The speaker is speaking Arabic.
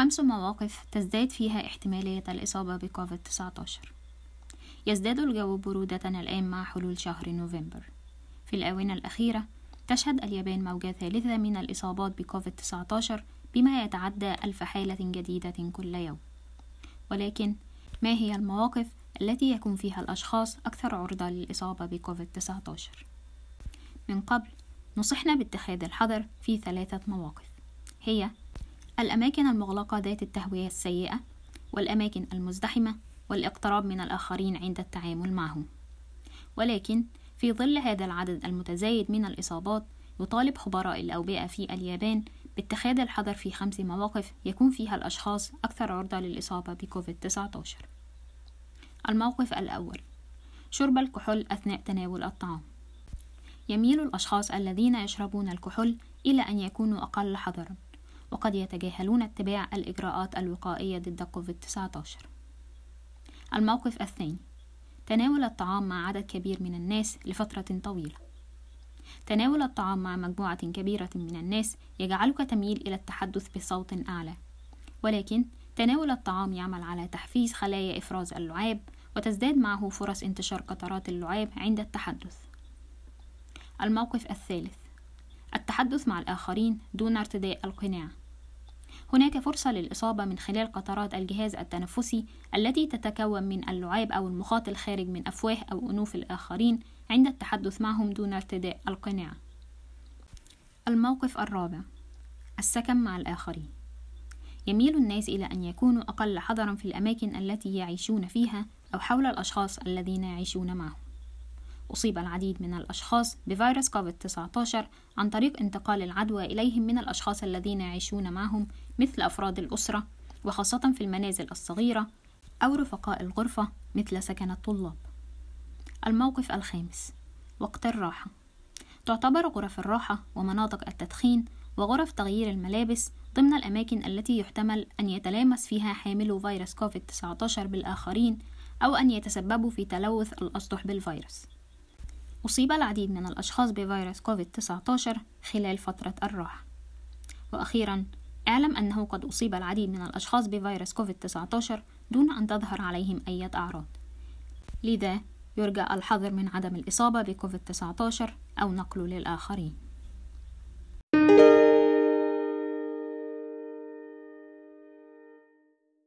خمس مواقف تزداد فيها احتمالية الإصابة بكوفيد-19 يزداد الجو برودة الآن مع حلول شهر نوفمبر. في الآونة الأخيرة تشهد اليابان موجة ثالثة من الإصابات بكوفيد-19 بما يتعدى ألف حالة جديدة كل يوم. ولكن ما هي المواقف التي يكون فيها الأشخاص أكثر عرضة للإصابة بكوفيد-19 من قبل نصحنا باتخاذ الحذر في ثلاثة مواقف. هي الأماكن المغلقة ذات التهوية السيئة والأماكن المزدحمة والاقتراب من الآخرين عند التعامل معهم. ولكن في ظل هذا العدد المتزايد من الإصابات يطالب خبراء الأوبئة في اليابان باتخاذ الحذر في خمس مواقف يكون فيها الأشخاص أكثر عرضة للإصابة بكوفيد-19 الموقف الأول شرب الكحول أثناء تناول الطعام. يميل الأشخاص الذين يشربون الكحول إلى أن يكونوا أقل حذرًا. وقد يتجاهلون اتباع الإجراءات الوقائية ضد كوفيد-19 الموقف الثاني تناول الطعام مع عدد كبير من الناس لفترة طويلة. تناول الطعام مع مجموعة كبيرة من الناس يجعلك تميل إلى التحدث بصوت أعلى. ولكن تناول الطعام يعمل على تحفيز خلايا إفراز اللعاب وتزداد معه فرص انتشار قطرات اللعاب عند التحدث. الموقف الثالث التحدث مع الآخرين دون ارتداء القناع. هناك فرصة للإصابة من خلال قطرات الجهاز التنفسي التي تتكون من اللعاب أو المخاط الخارج من أفواه أو أنوف الآخرين عند التحدث معهم دون ارتداء القناع. الموقف الرابع السكن مع الآخرين يميل الناس إلى أن يكونوا أقل حذرا في الأماكن التي يعيشون فيها أو حول الأشخاص الذين يعيشون معهم أصيب العديد من الأشخاص بفيروس كوفيد-19 عن طريق انتقال العدوى إليهم من الأشخاص الذين يعيشون معهم مثل أفراد الأسرة وخاصة في المنازل الصغيرة أو رفقاء الغرفة مثل سكن الطلاب. الموقف الخامس وقت الراحة تعتبر غرف الراحة ومناطق التدخين وغرف تغيير الملابس ضمن الأماكن التي يحتمل أن يتلامس فيها حاملو فيروس كوفيد-19 بالآخرين أو أن يتسببوا في تلوث الأسطح بالفيروس. أصيب العديد من الأشخاص بفيروس كوفيد-19 خلال فترة الراحة. وأخيرا اعلم أنه قد أصيب العديد من الأشخاص بفيروس كوفيد-19 دون أن تظهر عليهم أي أعراض لذا يرجى الحذر من عدم الإصابة بكوفيد-19 أو نقله للآخرين